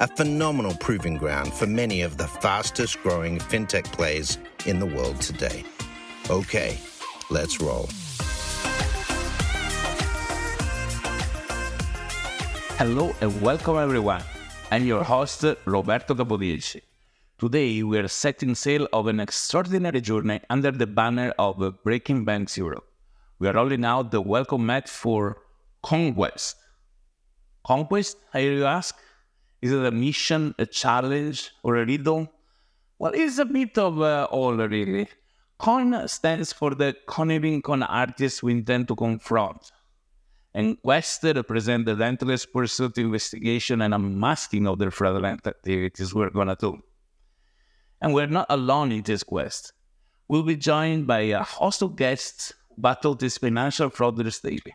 a phenomenal proving ground for many of the fastest growing fintech plays in the world today. Okay, let's roll. Hello and welcome everyone. I'm your host, Roberto Capodieci. Today we are setting sail of an extraordinary journey under the banner of Breaking Banks Europe. We are rolling out the welcome mat for Conquest. Conquest, I you ask? Is it a mission, a challenge, or a riddle? Well, it's a bit of uh, all, really. Con stands for the conniving con artists we intend to confront. And Quest represents the relentless pursuit, investigation, and unmasking of their fraudulent activities we're gonna do. And we're not alone in this quest. We'll be joined by a host of guests who battle this financial fraudsters daily.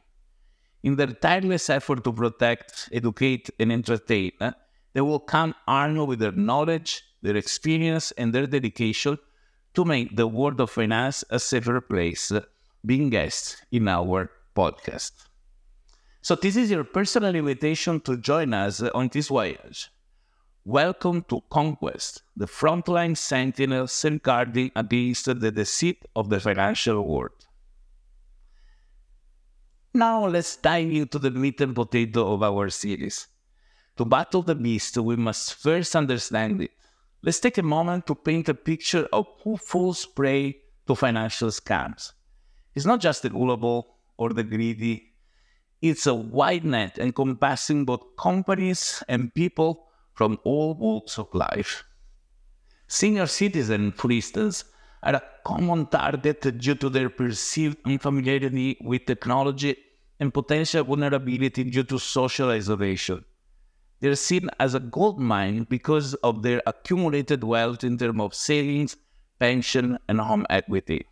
In their tireless effort to protect, educate, and entertain, they will come armed with their knowledge, their experience, and their dedication to make the world of finance a safer place, being guests in our podcast. So, this is your personal invitation to join us on this voyage. Welcome to Conquest, the frontline sentinel safeguarding against the deceit of the financial world. Now, let's dive into the meat and potato of our series. To battle the beast, we must first understand it. Let's take a moment to paint a picture of who falls prey to financial scams. It's not just the gullible or the greedy, it's a wide net encompassing both companies and people from all walks of life. Senior citizens, for instance, are a common target due to their perceived unfamiliarity with technology and potential vulnerability due to social isolation they're seen as a gold mine because of their accumulated wealth in terms of savings, pension, and home equity.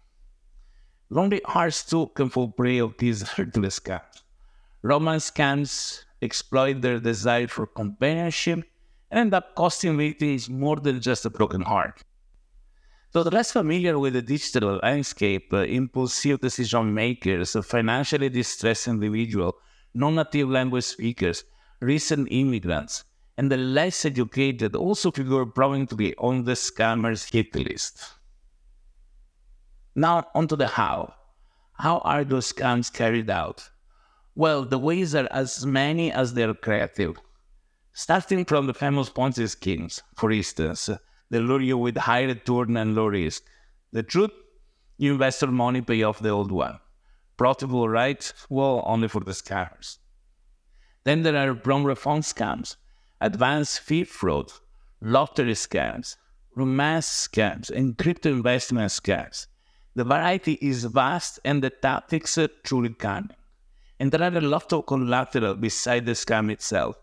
Lonely hearts too can fall prey of these heartless scams. Romance scams exploit their desire for companionship and end up costing victims more than just a broken heart. So, the less familiar with the digital landscape, uh, impulsive decision makers, financially distressed individuals, non native language speakers, recent immigrants, and the less educated also figure prominently on the scammers' hit list. Now, onto the how. How are those scams carried out? Well, the ways are as many as they're creative. Starting from the famous Ponzi schemes, for instance, they lure you with high return and low risk. The truth, you invest your money, pay off the old one. Profitable, right? Well, only for the scammers. Then there are brown refund scams, advanced fee fraud, lottery scams, romance scams, and crypto investment scams. The variety is vast and the tactics are truly cunning. And there are a lot of collateral beside the scam itself.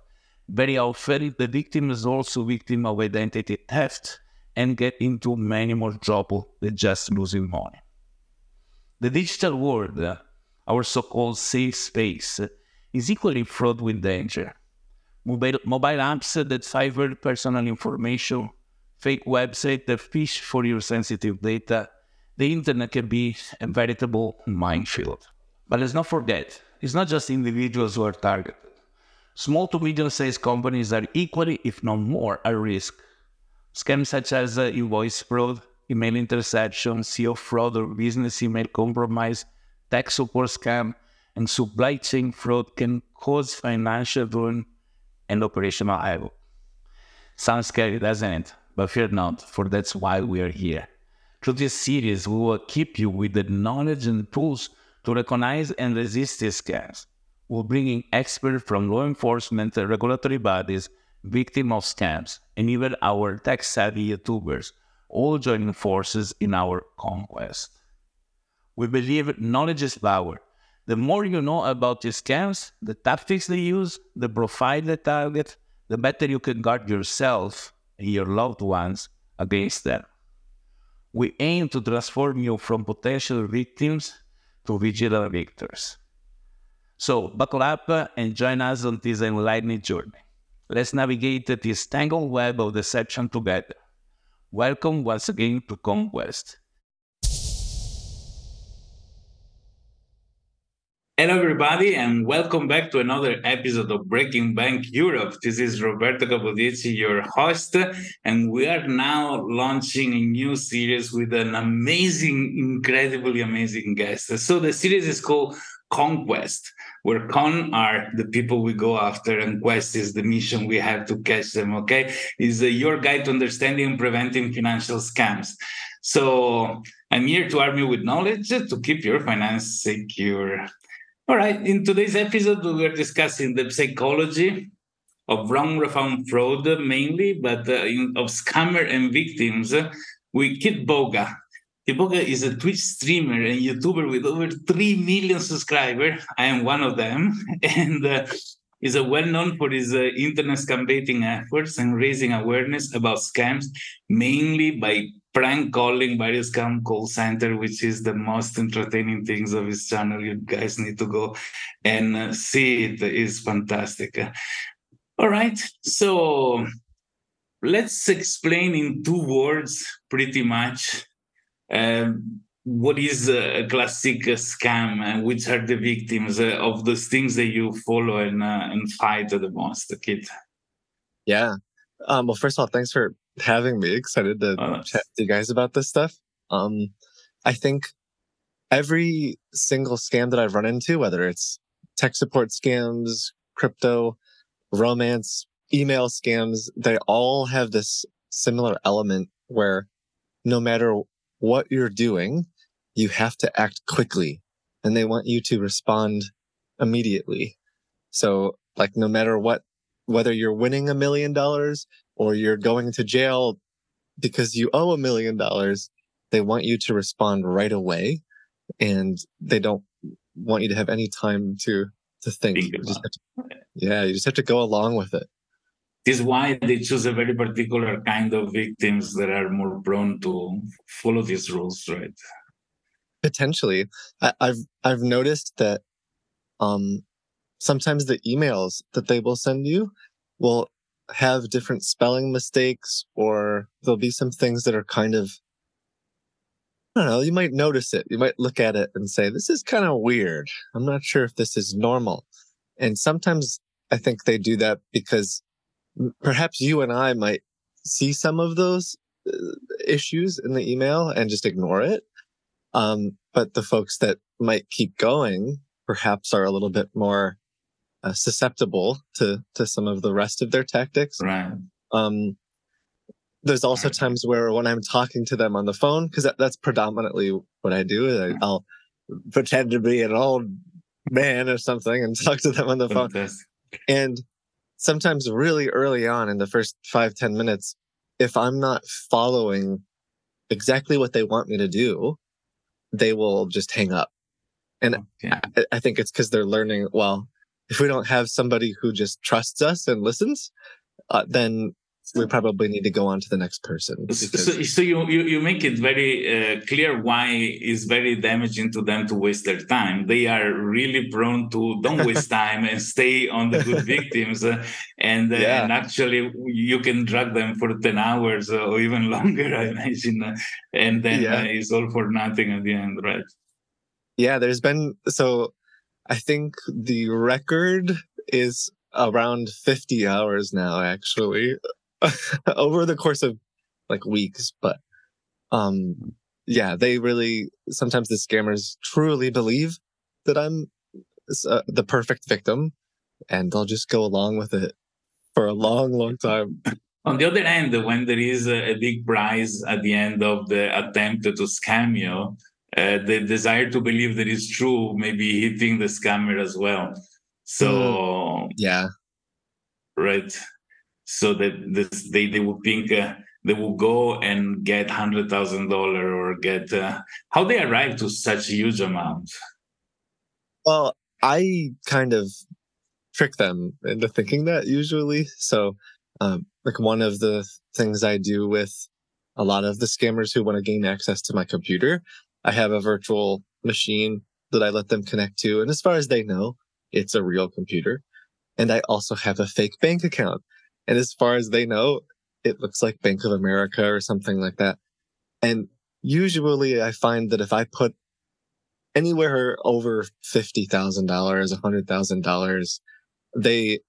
Very often, the victim is also victim of identity theft and get into many more trouble than just losing money. The digital world, our so-called safe space, is equally fraught with danger. Mobile, mobile apps that cipher personal information, fake websites that fish for your sensitive data, the internet can be a veritable minefield. But let's not forget, it's not just individuals who are targeted. Small to medium sized companies are equally, if not more, at risk. Scams such as uh, invoice fraud, email interception, CEO fraud, or business email compromise, tech support scam, and supply chain fraud can cause financial ruin and operational havoc. Sounds scary, doesn't it? But fear not, for that's why we are here. Through this series, we will keep you with the knowledge and tools to recognize and resist these scams. We'll bring in experts from law enforcement, regulatory bodies, victims of scams, and even our tech-savvy YouTubers, all joining forces in our conquest. We believe knowledge is power, the more you know about these scams, the tactics they use, the profile they target, the better you can guard yourself and your loved ones against them. We aim to transform you from potential victims to vigilant victors. So, buckle up and join us on this enlightening journey. Let's navigate this tangled web of deception together. Welcome once again to Conquest. Hello, everybody, and welcome back to another episode of Breaking Bank Europe. This is Roberto Capodieci, your host, and we are now launching a new series with an amazing, incredibly amazing guest. So the series is called Conquest, where con are the people we go after, and quest is the mission we have to catch them. Okay, is uh, your guide to understanding and preventing financial scams. So I'm here to arm you with knowledge to keep your finance secure. All right, in today's episode, we are discussing the psychology of wrong refund fraud mainly, but uh, in, of scammer and victims uh, with Kitboga. Kitboga is a Twitch streamer and YouTuber with over 3 million subscribers. I am one of them. And uh, is a well known for his uh, internet scam baiting efforts and raising awareness about scams, mainly by prank calling by various scam call center, which is the most entertaining things of his channel. You guys need to go and uh, see it. It's fantastic. All right, so let's explain in two words, pretty much. Um, what is a classic scam and which are the victims uh, of those things that you follow and uh, and fight the most, Kit? Yeah. Um, well, first of all, thanks for having me. Excited to oh, chat to you guys about this stuff. Um, I think every single scam that I've run into, whether it's tech support scams, crypto, romance, email scams, they all have this similar element where no matter what you're doing, you have to act quickly and they want you to respond immediately. So like no matter what, whether you're winning a million dollars or you're going to jail because you owe a million dollars, they want you to respond right away and they don't want you to have any time to, to think. think you to, yeah, you just have to go along with it. This is why they choose a very particular kind of victims that are more prone to follow these rules, right? Potentially, I, have I've noticed that um, sometimes the emails that they will send you will have different spelling mistakes, or there'll be some things that are kind of I don't know. You might notice it. You might look at it and say, "This is kind of weird. I'm not sure if this is normal." And sometimes I think they do that because perhaps you and I might see some of those uh, issues in the email and just ignore it. Um, but the folks that might keep going perhaps are a little bit more uh, susceptible to to some of the rest of their tactics. Right. Um, there's also right. times where when I'm talking to them on the phone, because that, that's predominantly what I do. I, will pretend to be an old man or something and talk to them on the phone. And sometimes really early on in the first five ten minutes, if I'm not following exactly what they want me to do, they will just hang up. And okay. I, I think it's because they're learning, well, if we don't have somebody who just trusts us and listens, uh, then we probably need to go on to the next person. So, so you, you, you make it very uh, clear why it's very damaging to them to waste their time. They are really prone to don't waste time and stay on the good victims, uh, and uh, yeah. and actually you can drag them for ten hours or even longer, I imagine, uh, and then yeah. Uh, it's all for nothing at the end, right? Yeah, there's been so. I think the record is around 50 hours now actually over the course of like weeks, but um yeah, they really sometimes the scammers truly believe that I'm uh, the perfect victim and they'll just go along with it for a long long time. On the other hand, when there is a big prize at the end of the attempt to scam you, uh, the desire to believe that is true may be hitting the scammer as well. So, mm, yeah. Right so that this, they they would think uh, they will go and get hundred thousand dollar or get uh, how they arrive to such huge amount. Well, I kind of trick them into thinking that usually. So, um, like one of the things I do with a lot of the scammers who want to gain access to my computer, I have a virtual machine that I let them connect to. And as far as they know, it's a real computer. And I also have a fake bank account. And as far as they know, it looks like Bank of America or something like that. And usually I find that if I put anywhere over $50,000, $100,000, they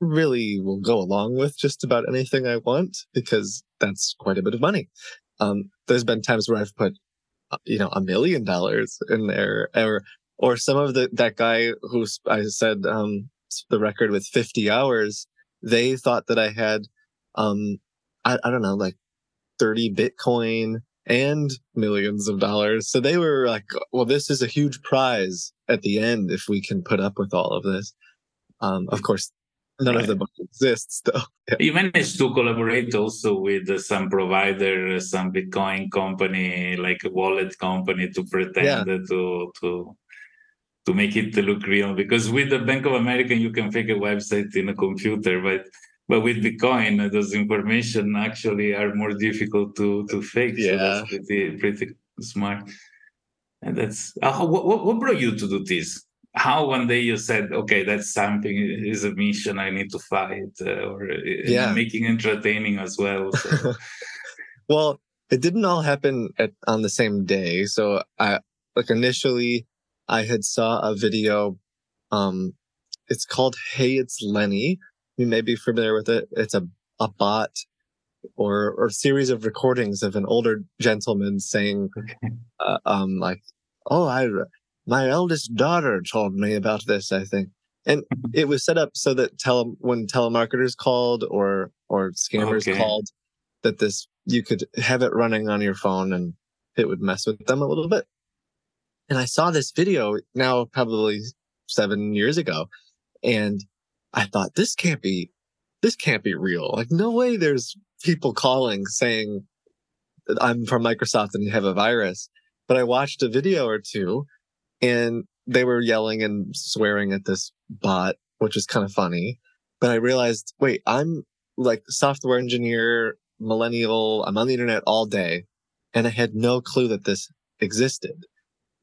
really will go along with just about anything I want because that's quite a bit of money. Um, there's been times where I've put, you know, a million dollars in there or, or some of the, that guy who I said, um, the record with 50 hours, they thought that I had, um, I, I don't know, like 30 Bitcoin and millions of dollars. So they were like, well, this is a huge prize at the end if we can put up with all of this. Um, of course, none right. of them exists though. Yeah. You managed to collaborate also with some provider, some Bitcoin company, like a wallet company to pretend yeah. to, to, to make it look real because with the Bank of America, you can fake a website in a computer, but but with Bitcoin, those information actually are more difficult to to fake. Yeah. So that's pretty pretty smart. And that's uh, what what brought you to do this? How one day you said, okay, that's something is a mission I need to fight, uh, or uh, yeah. making entertaining as well. So. well, it didn't all happen at, on the same day. So I like initially I had saw a video. Um, it's called Hey, it's Lenny you may be familiar with it. It's a, a bot or or series of recordings of an older gentleman saying, uh, um, like, "Oh, I, my eldest daughter told me about this." I think, and mm-hmm. it was set up so that tele when telemarketers called or or scammers okay. called, that this you could have it running on your phone and it would mess with them a little bit. And I saw this video now probably seven years ago, and I thought this can't be, this can't be real. Like no way there's people calling saying that I'm from Microsoft and you have a virus. But I watched a video or two and they were yelling and swearing at this bot, which is kind of funny. But I realized, wait, I'm like software engineer, millennial. I'm on the internet all day and I had no clue that this existed.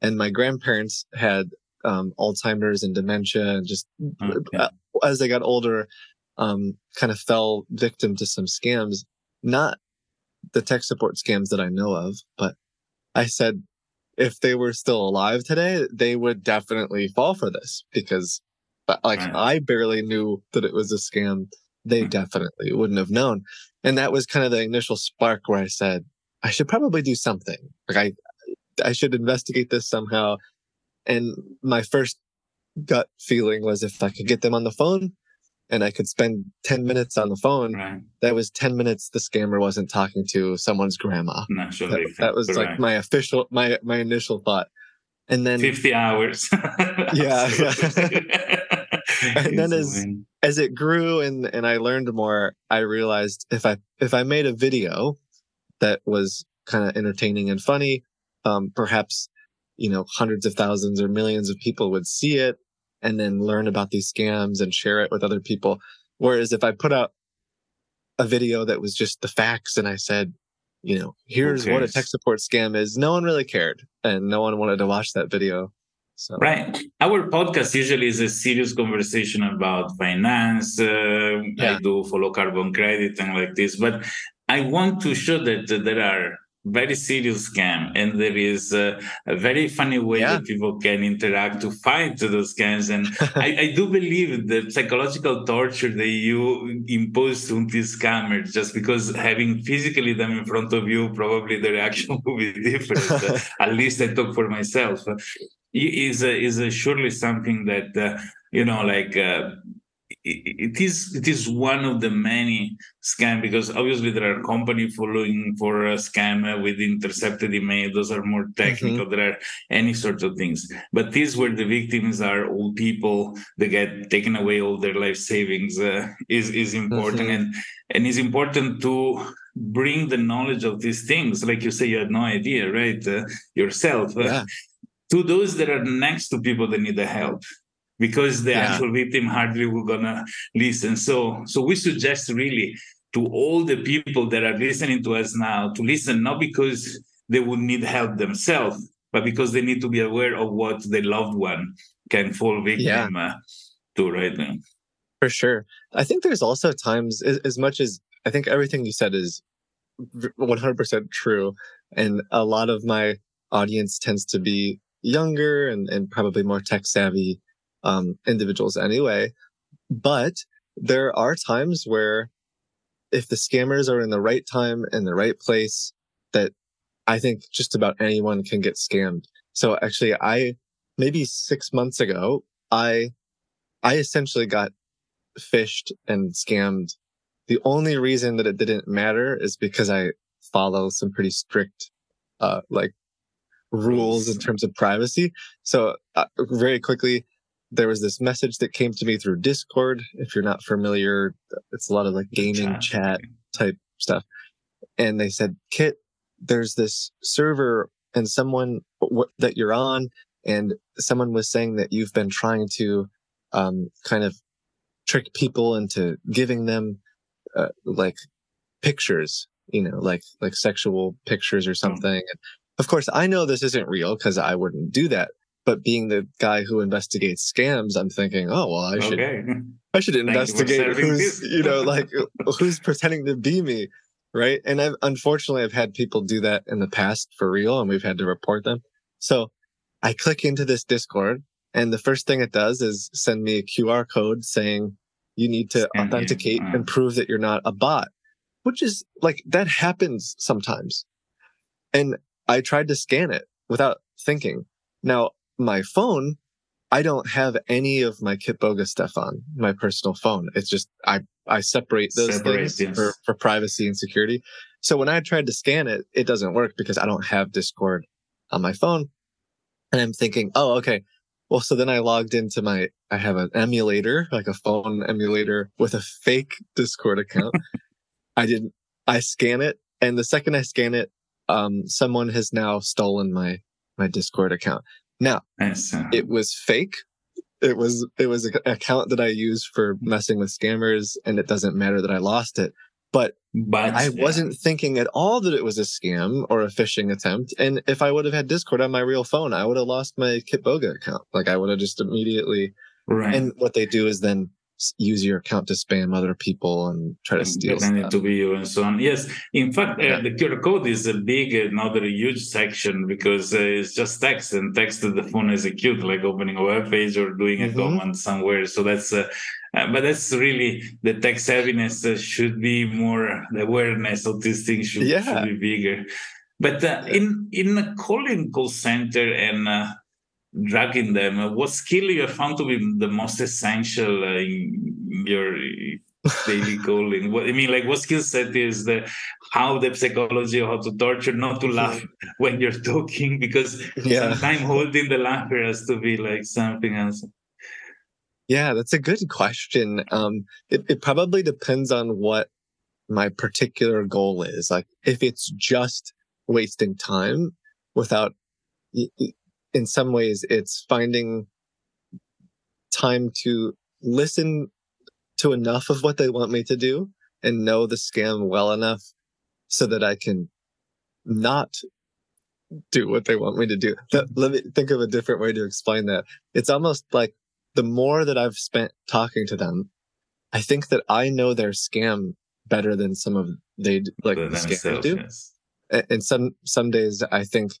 And my grandparents had um, Alzheimer's and dementia and just okay. Uh, as they got older, um, kind of fell victim to some scams, not the tech support scams that I know of, but I said, if they were still alive today, they would definitely fall for this because like right. I barely knew that it was a scam. They mm-hmm. definitely wouldn't have known. And that was kind of the initial spark where I said, I should probably do something. Like I, I should investigate this somehow. And my first gut feeling was if I could get them on the phone and I could spend 10 minutes on the phone, right. that was 10 minutes the scammer wasn't talking to someone's grandma. Naturally. That, that was like my official, my, my initial thought. And then 50 hours. yeah. and then as, as it grew and, and I learned more, I realized if I, if I made a video that was kind of entertaining and funny, um, perhaps you know, hundreds of thousands or millions of people would see it and then learn about these scams and share it with other people. Whereas if I put out a video that was just the facts and I said, you know, here's what a tech support scam is, no one really cared and no one wanted to watch that video. So. Right. Our podcast usually is a serious conversation about finance. Uh, yeah. I do follow carbon credit and like this, but I want to show that there are very serious scam. And there is a, a very funny way yeah. that people can interact to fight those scams. And I, I, do believe the psychological torture that you impose on these scammers just because having physically them in front of you probably the reaction will be different. Uh, at least i talk for myself. Is is surely something that uh, you know like uh, it is it is one of the many scam because obviously there are company following for a scam with intercepted email. Those are more technical. Mm-hmm. there are any sorts of things. But these where the victims are old people. That get taken away all their life savings uh, is is important. Mm-hmm. and and it's important to bring the knowledge of these things. Like you say you had no idea right? Uh, yourself. Uh, to those that are next to people that need the help because the yeah. actual victim hardly will gonna listen. So so we suggest really to all the people that are listening to us now to listen not because they would need help themselves, but because they need to be aware of what the loved one can fall victim yeah. uh, to right now. For sure. I think there's also times, as, as much as I think everything you said is 100% true, and a lot of my audience tends to be younger and, and probably more tech savvy um, individuals anyway. But there are times where if the scammers are in the right time and the right place, that I think just about anyone can get scammed. So actually, I maybe six months ago, I I essentially got phished and scammed. The only reason that it didn't matter is because I follow some pretty strict, uh, like rules in terms of privacy. So uh, very quickly, there was this message that came to me through Discord. If you're not familiar, it's a lot of like gaming chat, chat type stuff. And they said, Kit, there's this server and someone w- that you're on, and someone was saying that you've been trying to um, kind of trick people into giving them uh, like pictures, you know, like like sexual pictures or hmm. something. Mm. Of course, I know this isn't real because I wouldn't do that. But being the guy who investigates scams, I'm thinking, oh well, I should okay. I should investigate who's you know like who's pretending to be me, right? And I've unfortunately I've had people do that in the past for real, and we've had to report them. So I click into this Discord, and the first thing it does is send me a QR code saying you need to Scan authenticate and prove that you're not a bot, which is like that happens sometimes. And I tried to scan it without thinking. Now, my phone, I don't have any of my Kitboga stuff on my personal phone. It's just I I separate those separate, things yes. for, for privacy and security. So when I tried to scan it, it doesn't work because I don't have Discord on my phone. And I'm thinking, oh, okay. Well, so then I logged into my, I have an emulator, like a phone emulator with a fake Discord account. I didn't, I scan it. And the second I scan it, um, someone has now stolen my, my Discord account. Now, it was fake. It was, it was an account that I used for messing with scammers and it doesn't matter that I lost it. But, but I yeah. wasn't thinking at all that it was a scam or a phishing attempt. And if I would have had Discord on my real phone, I would have lost my Kitboga account. Like I would have just immediately. Right. And what they do is then use your account to spam other people and try to steal pretending to be you and so on. Yes, in fact, uh, the QR code is a big, another huge section because uh, it's just text and text that the phone execute, like opening a web page or doing a mm-hmm. command somewhere. So that's. Uh, uh, but that's really the text savviness uh, should be more the awareness of these things should, yeah. should be bigger but uh, in in a calling call center and dragging them. What skill you have found to be the most essential uh, in your daily calling? What I mean, like, what skill set is the how the psychology of how to torture, not to laugh when you're talking, because yeah. sometimes holding the laughter has to be like something else. Yeah, that's a good question. Um, it, it probably depends on what my particular goal is. Like, if it's just wasting time without in some ways it's finding time to listen to enough of what they want me to do and know the scam well enough so that I can not do what they want me to do. Let me think of a different way to explain that. It's almost like the more that I've spent talking to them, I think that I know their scam better than some of they like the scammers do. Yes. And some some days I think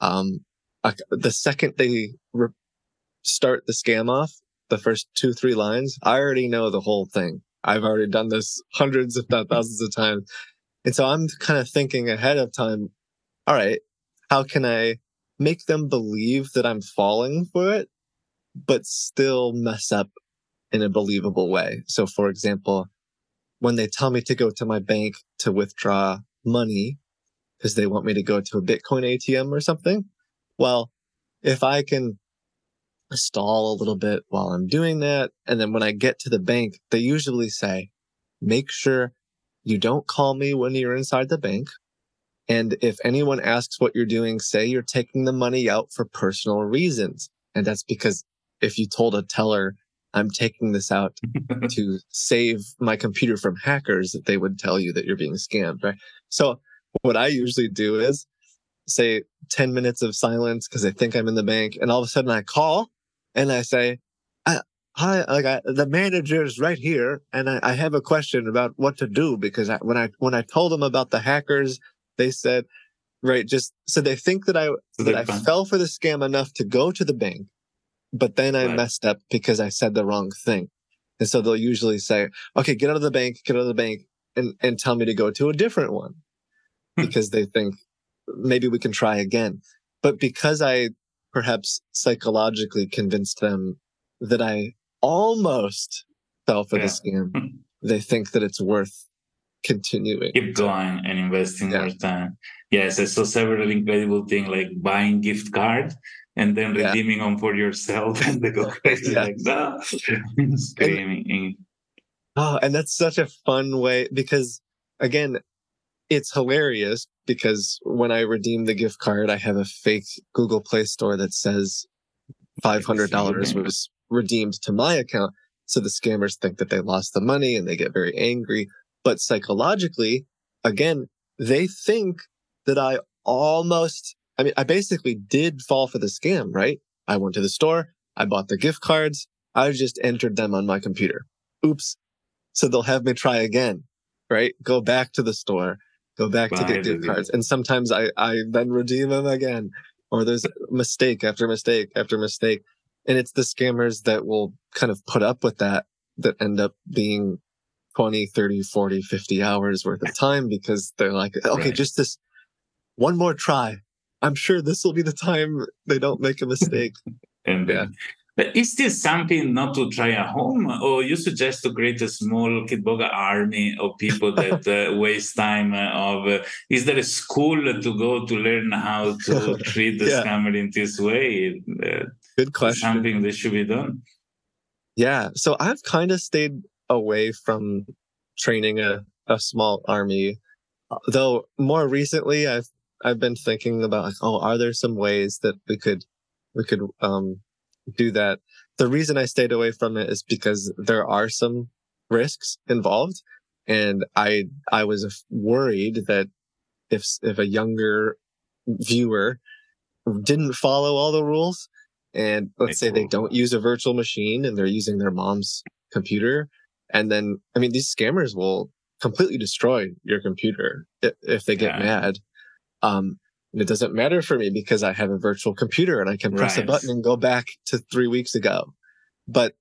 um the second they re- start the scam off, the first two, three lines, I already know the whole thing. I've already done this hundreds, if not thousands of times. And so I'm kind of thinking ahead of time, all right, how can I make them believe that I'm falling for it, but still mess up in a believable way? So, for example, when they tell me to go to my bank to withdraw money because they want me to go to a Bitcoin ATM or something, well, if I can stall a little bit while I'm doing that, and then when I get to the bank, they usually say, make sure you don't call me when you're inside the bank. And if anyone asks what you're doing, say you're taking the money out for personal reasons. And that's because if you told a teller I'm taking this out to save my computer from hackers, that they would tell you that you're being scammed, right? So what I usually do is say 10 minutes of silence because I think I'm in the bank. And all of a sudden I call and I say, hi, like I, the manager is right here. And I, I, have a question about what to do because I, when I, when I told them about the hackers, they said, right, just so they think that I, that I fell for the scam enough to go to the bank, but then I right. messed up because I said the wrong thing. And so they'll usually say, okay, get out of the bank, get out of the bank and, and tell me to go to a different one hmm. because they think maybe we can try again. But because I perhaps psychologically convinced them that I almost fell for yeah. the scam, hmm. they think that it's worth continuing. Keep going and investing yeah. more time. Yes, I saw several incredible things like buying gift card and then redeeming yeah. them for yourself and they go crazy yeah. like that. Screaming. And, oh, and that's such a fun way because again, it's hilarious because when I redeem the gift card, I have a fake Google Play Store that says $500 was redeemed to my account. So the scammers think that they lost the money and they get very angry. But psychologically, again, they think that I almost, I mean, I basically did fall for the scam, right? I went to the store. I bought the gift cards. I just entered them on my computer. Oops. So they'll have me try again, right? Go back to the store go back to get gift cards. And sometimes I, I then redeem them again. Or there's mistake after mistake after mistake. And it's the scammers that will kind of put up with that that end up being 20, 30, 40, 50 hours worth of time because they're like, okay, right. just this one more try. I'm sure this will be the time they don't make a mistake. and yeah. But is this something not to try at home, or you suggest to create a small Kitboga army of people that uh, waste time? Uh, of uh, is there a school to go to learn how to treat the yeah. scammer in this way? Uh, Good question. Something that should be done. Yeah, so I've kind of stayed away from training a, a small army, though more recently I've I've been thinking about like, oh, are there some ways that we could we could um do that. The reason I stayed away from it is because there are some risks involved. And I, I was worried that if, if a younger viewer didn't follow all the rules and let's say they don't use a virtual machine and they're using their mom's computer. And then, I mean, these scammers will completely destroy your computer if, if they get yeah. mad. Um, and it doesn't matter for me because I have a virtual computer and I can press right. a button and go back to three weeks ago. But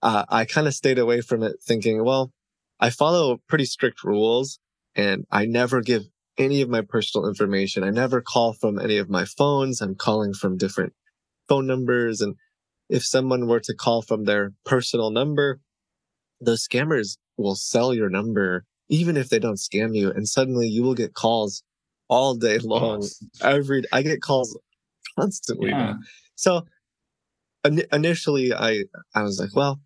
uh, I kind of stayed away from it thinking, well, I follow pretty strict rules and I never give any of my personal information. I never call from any of my phones. I'm calling from different phone numbers. And if someone were to call from their personal number, those scammers will sell your number, even if they don't scam you. And suddenly you will get calls all day long. Every I get calls constantly. Yeah. So in, initially, I I was like, well,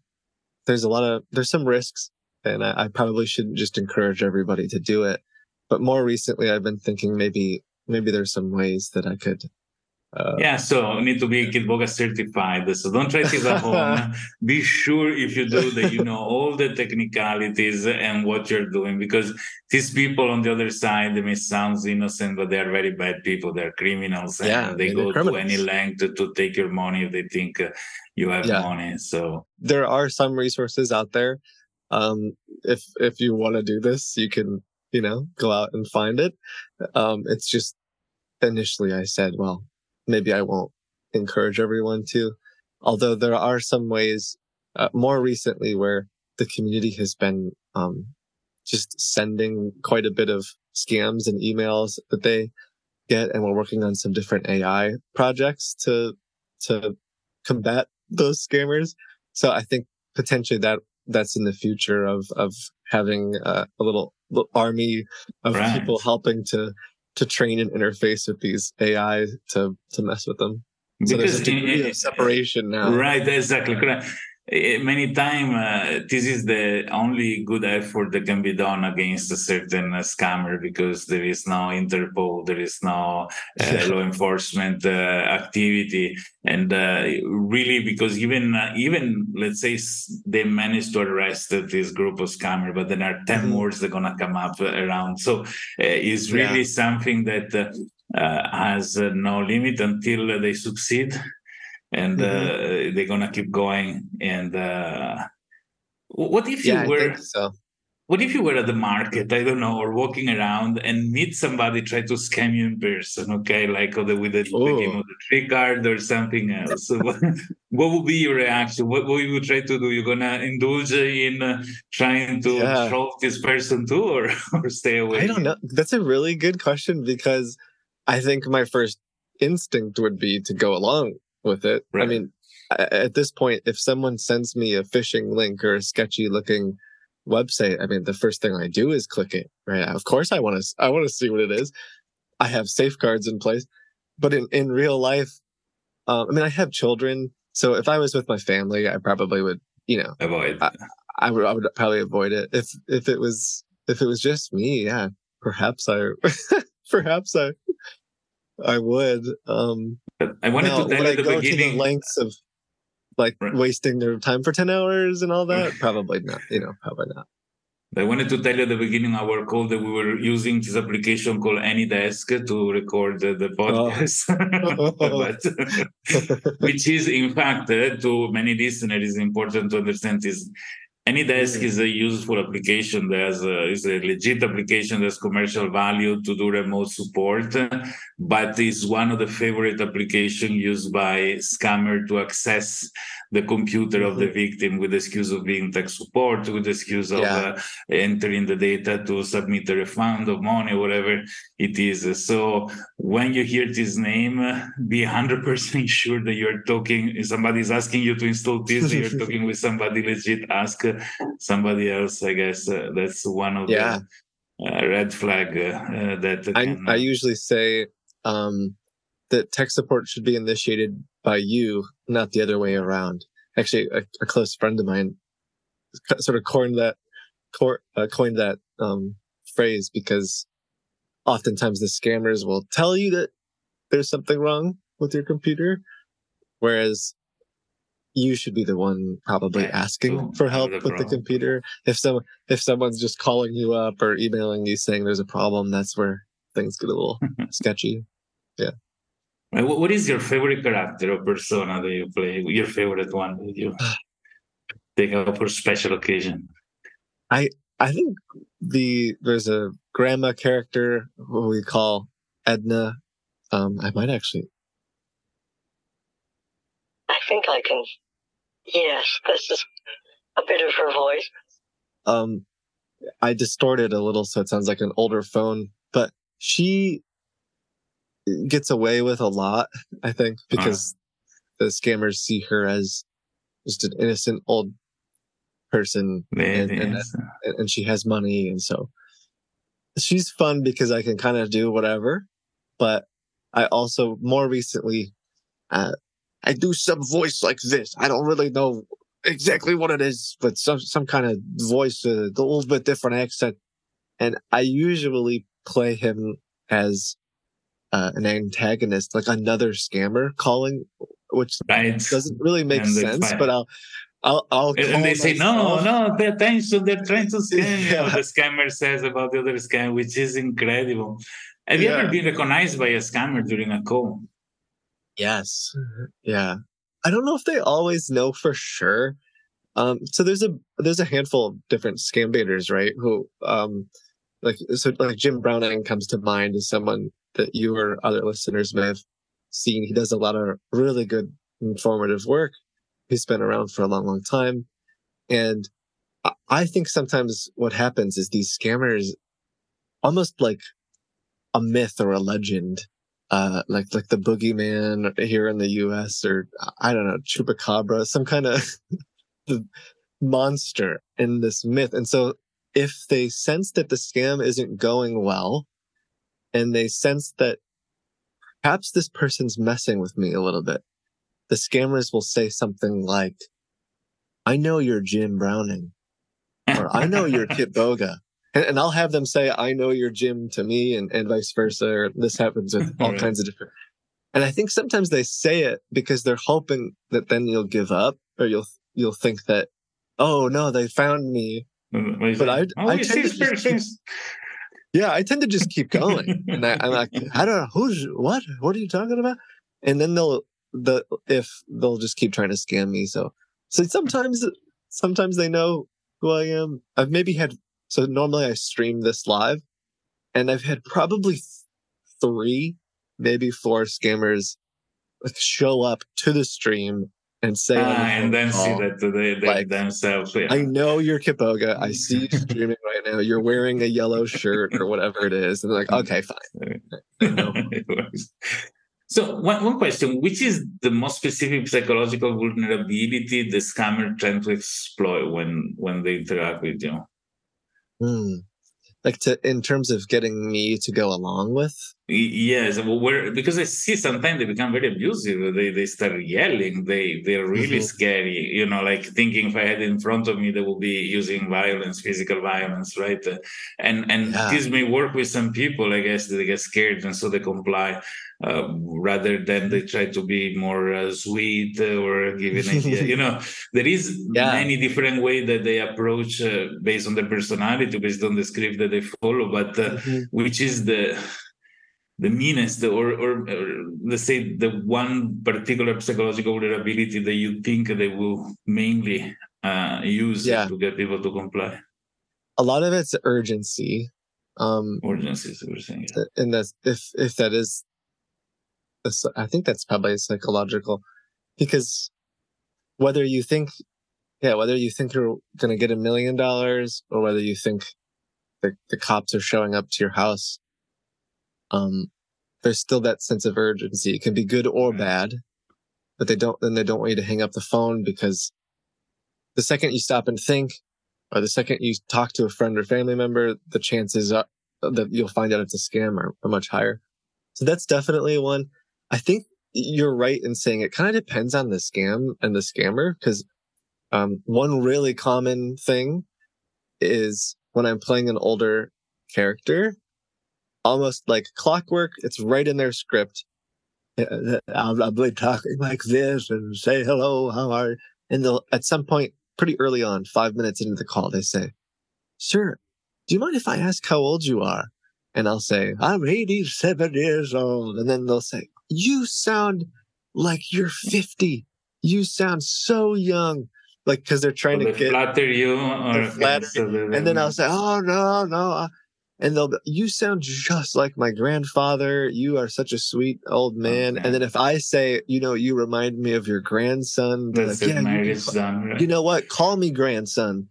there's a lot of there's some risks, and I, I probably shouldn't just encourage everybody to do it. But more recently, I've been thinking maybe maybe there's some ways that I could uh, yeah, so you need to be Kitboga certified. So don't try this at home. be sure if you do that you know all the technicalities and what you're doing because these people on the other side they may sound innocent, but they are very bad people. They're criminals yeah, and they go to any length to, to, take your money if they think uh, you have yeah. money. So there are some resources out there. Um, if if you want to do this, you can you know go out and find it. Um, it's just initially I said, well, maybe I won't encourage everyone to. Although there are some ways uh, more recently where the community has been um, just sending quite a bit of scams and emails that they get, and we're working on some different AI projects to to combat those scammers. So I think potentially that that's in the future of of having uh, a little, army of right. people helping to to train and interface with these AI to to mess with them. So because there's a degree in, of separation now. Right, exactly correct. Eh, many time uh, this is the only good effort that can be done against a certain uh, scammer because there is no interpol there is no uh, law enforcement uh, activity and uh, really because even uh, even let's say they managed to arrest this group of scammer but there are 10 mm-hmm. more that are gonna come up around so it's really yeah. something that has no limit until they succeed and mm-hmm. uh, they're gonna keep going. And uh, what if you yeah, were? so. What if you were at the market, I don't know, or walking around and meet somebody try to scam you in person, okay, like the, with the, game of the trick card or something else? what, what would be your reaction? What, what you try to do? You're gonna indulge in uh, trying to yeah. troll this person too, or or stay away? I don't know. That's a really good question because I think my first instinct would be to go along with it. Right. I mean, at this point, if someone sends me a phishing link or a sketchy looking website, I mean, the first thing I do is click it. Right? Of course, I want to. I want to see what it is. I have safeguards in place, but in in real life, um, I mean, I have children, so if I was with my family, I probably would, you know, avoid. I, I would. I would probably avoid it. If if it was if it was just me, yeah, perhaps I perhaps I I would. Um, I wanted now, to tell I the go beginning. to the lengths of like right. wasting their time for 10 hours and all that? Probably not, you know, probably not. I wanted to tell you at the beginning of our call that we were using this application called AnyDesk to record the, the podcast, oh. but, which is in fact uh, to many listeners important to understand is AnyDesk is a useful application. There's a, is a legit application. There's commercial value to do remote support, but it's one of the favorite application used by scammer to access the computer of the mm-hmm. victim with the excuse of being tech support, with the excuse of yeah. uh, entering the data to submit a refund of money, whatever it is. So when you hear this name, be 100% sure that you're talking, somebody is asking you to install this, you're talking with somebody legit, ask somebody else, I guess. Uh, that's one of yeah. the uh, red flag uh, that I, can, I usually say um, that tech support should be initiated by you, not the other way around. Actually, a, a close friend of mine sort of coined that uh, coined that um, phrase because oftentimes the scammers will tell you that there's something wrong with your computer, whereas you should be the one probably yeah, asking for help with the computer. If some if someone's just calling you up or emailing you saying there's a problem, that's where things get a little sketchy. Yeah. What is your favorite character or persona that you play? Your favorite one that you take up for special occasion? I I think the there's a grandma character who we call Edna. Um, I might actually. I think I can. Yes, this is a bit of her voice. Um, I distorted a little so it sounds like an older phone, but she gets away with a lot, I think, because uh, the scammers see her as just an innocent old person and, and, and, she has money. And so she's fun because I can kind of do whatever. But I also more recently, uh, I do some voice like this. I don't really know exactly what it is, but some, some kind of voice, uh, a little bit different accent. And I usually play him as uh, an antagonist, like another scammer calling, which right. doesn't really make sense. But I'll, I'll, I'll and they say, no, no, pay attention. They're trying to scam yeah. you. The scammer says about the other scam, which is incredible. Have you yeah. ever been recognized by a scammer during a call? Yes. Yeah. I don't know if they always know for sure. Um, so there's a there's a handful of different scam baiters, right? Who um, like so like Jim Browning comes to mind as someone that you or other listeners may have seen. He does a lot of really good informative work. He's been around for a long, long time. And I think sometimes what happens is these scammers almost like a myth or a legend, uh, like, like the boogeyman here in the US or I don't know, chupacabra, some kind of monster in this myth. And so if they sense that the scam isn't going well, and they sense that perhaps this person's messing with me a little bit. The scammers will say something like, I know you're Jim Browning, or I know you're Kitboga. And, and, I'll have them say, I know you're Jim to me, and, and vice versa. Or this happens with all right. kinds of different. And I think sometimes they say it because they're hoping that then you'll give up or you'll you'll think that, oh no, they found me. But I, oh, I tend to just keep, yeah, I tend to just keep going, and I, am like, I don't know who's what. What are you talking about? And then they'll the if they'll just keep trying to scam me. So so sometimes sometimes they know who I am. I've maybe had so normally I stream this live, and I've had probably three, maybe four scammers show up to the stream and say, ah, and then see that they, they like, themselves. Yeah. I know you're Kitboga. I see you streaming right now. You're wearing a yellow shirt or whatever it is, and they're like, okay, fine. so one, one question: Which is the most specific psychological vulnerability the scammer trying to exploit when when they interact with you? Hmm. Like to in terms of getting me to go along with yes well we're because i see sometimes they become very abusive they they start yelling they they're really mm-hmm. scary you know like thinking if i had in front of me they will be using violence physical violence right and and yeah. this may work with some people i guess they get scared and so they comply uh, rather than they try to be more uh, sweet or give an idea. you know, there is yeah. many different way that they approach uh, based on their personality, based on the script that they follow. But uh, mm-hmm. which is the the meanest, or, or, or let's say the one particular psychological vulnerability that you think they will mainly uh, use yeah. to get people to comply? A lot of it's urgency. Um, urgency, is what you're saying. Yeah. And that's if if that is I think that's probably psychological because whether you think, yeah, whether you think you're going to get a million dollars or whether you think the, the cops are showing up to your house, um, there's still that sense of urgency. It can be good or bad, but they don't, then they don't want you to hang up the phone because the second you stop and think, or the second you talk to a friend or family member, the chances are that you'll find out it's a scam are, are much higher. So that's definitely one. I think you're right in saying it kind of depends on the scam and the scammer because um, one really common thing is when I'm playing an older character, almost like clockwork, it's right in their script. Uh, I'll, I'll be talking like this and say hello, how are you? And they'll at some point, pretty early on, five minutes into the call, they say, "Sir, do you mind if I ask how old you are?" And I'll say, "I'm 87 years old," and then they'll say, you sound like you're 50. You sound so young. Like, cause they're trying to get flatter you or flatter, and then I'll say, Oh no, no. And they'll, you sound just like my grandfather. You are such a sweet old man. Okay. And then if I say, you know, you remind me of your grandson, that's like, yeah, you, son, right? you know what? Call me grandson.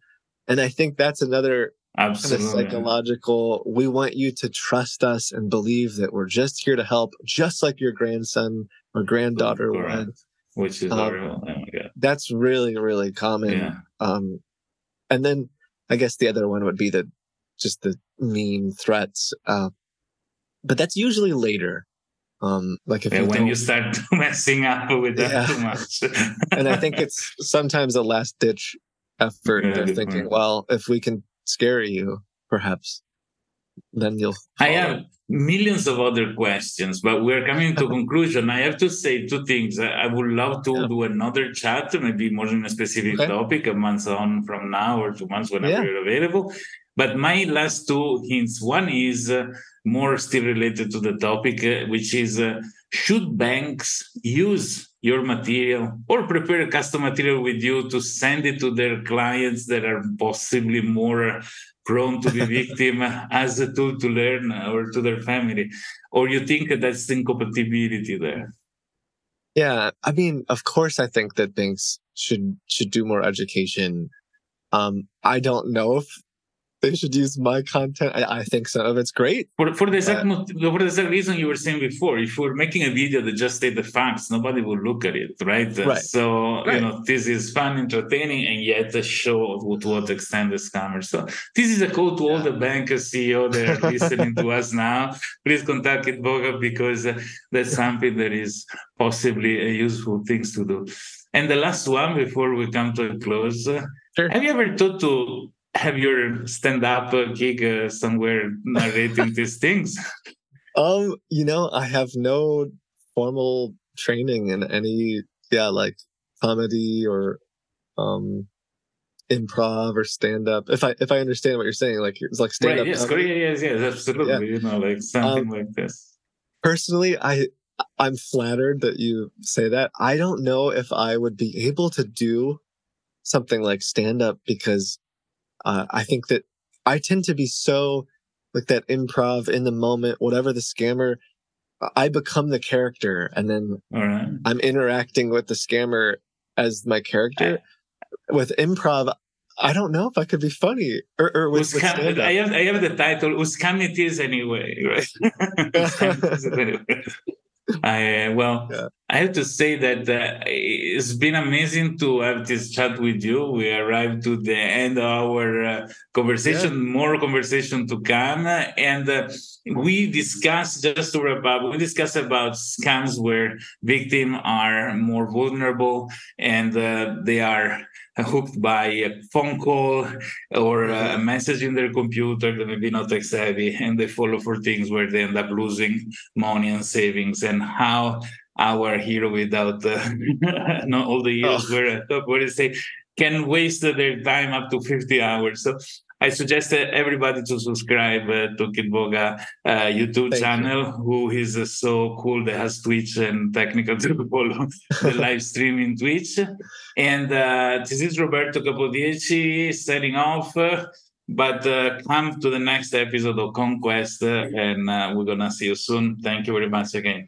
And I think that's another Absolutely. Kind of psychological. We want you to trust us and believe that we're just here to help, just like your grandson or granddaughter would. Which is um, real, oh that's really, really common. Yeah. Um, and then I guess the other one would be the just the mean threats. Uh, but that's usually later. Um, like if yeah, you when you start messing up with that yeah. too much. and I think it's sometimes a last ditch effort. Yeah, They're thinking, point. well, if we can scare you, perhaps, then you'll. I have millions of other questions, but we're coming to conclusion. I have to say two things. I would love to yeah. do another chat, maybe more in a specific okay. topic, a month on from now or two months whenever yeah. you're available. But my last two hints. One is uh, more still related to the topic, uh, which is uh, should banks use your material or prepare a custom material with you to send it to their clients that are possibly more prone to be victim as a tool to learn or to their family or you think that's incompatibility there yeah i mean of course i think that banks should should do more education um i don't know if they should use my content. I, I think some of it's great. For, for the exact for the exact reason you were saying before, if we're making a video that just state the facts, nobody will look at it, right? right. So right. you know this is fun, entertaining, and yet a show to what extent the scammers. So this is a call to yeah. all the bankers CEO that are listening to us now. Please contact it, Kitboga because that's something that is possibly a useful things to do. And the last one before we come to a close. Sure. Have you ever thought to have your stand-up gig uh, somewhere narrating these things? Um, you know, I have no formal training in any, yeah, like comedy or um improv or stand up. If I if I understand what you're saying, like it's like stand up. Right, yes, yes, yes, absolutely. Yeah. You know, like something um, like this. Personally, I I'm flattered that you say that. I don't know if I would be able to do something like stand up because uh, I think that I tend to be so like that improv in the moment, whatever the scammer, I become the character and then right. I'm interacting with the scammer as my character. I, with improv, I don't know if I could be funny or, or with, with I have I have the title Uscanities anyway, right? I well, yeah. I have to say that uh, it's been amazing to have this chat with you. We arrived to the end of our uh, conversation. Yeah. More conversation to come, and uh, we discussed just to wrap up. We discussed about scams where victims are more vulnerable and uh, they are hooked by a phone call or a mm-hmm. message in their computer that maybe not tech savvy and they follow for things where they end up losing money and savings and how our hero without uh, not all the years oh. where where they say can waste their time up to 50 hours so I suggest everybody to subscribe uh, to Kitboga uh, YouTube Thank channel, you. who is uh, so cool that has Twitch and technical to follow the live stream in Twitch. And uh, this is Roberto Capodieci signing off. Uh, but uh, come to the next episode of Conquest, and we're gonna see you soon. Thank you very much again.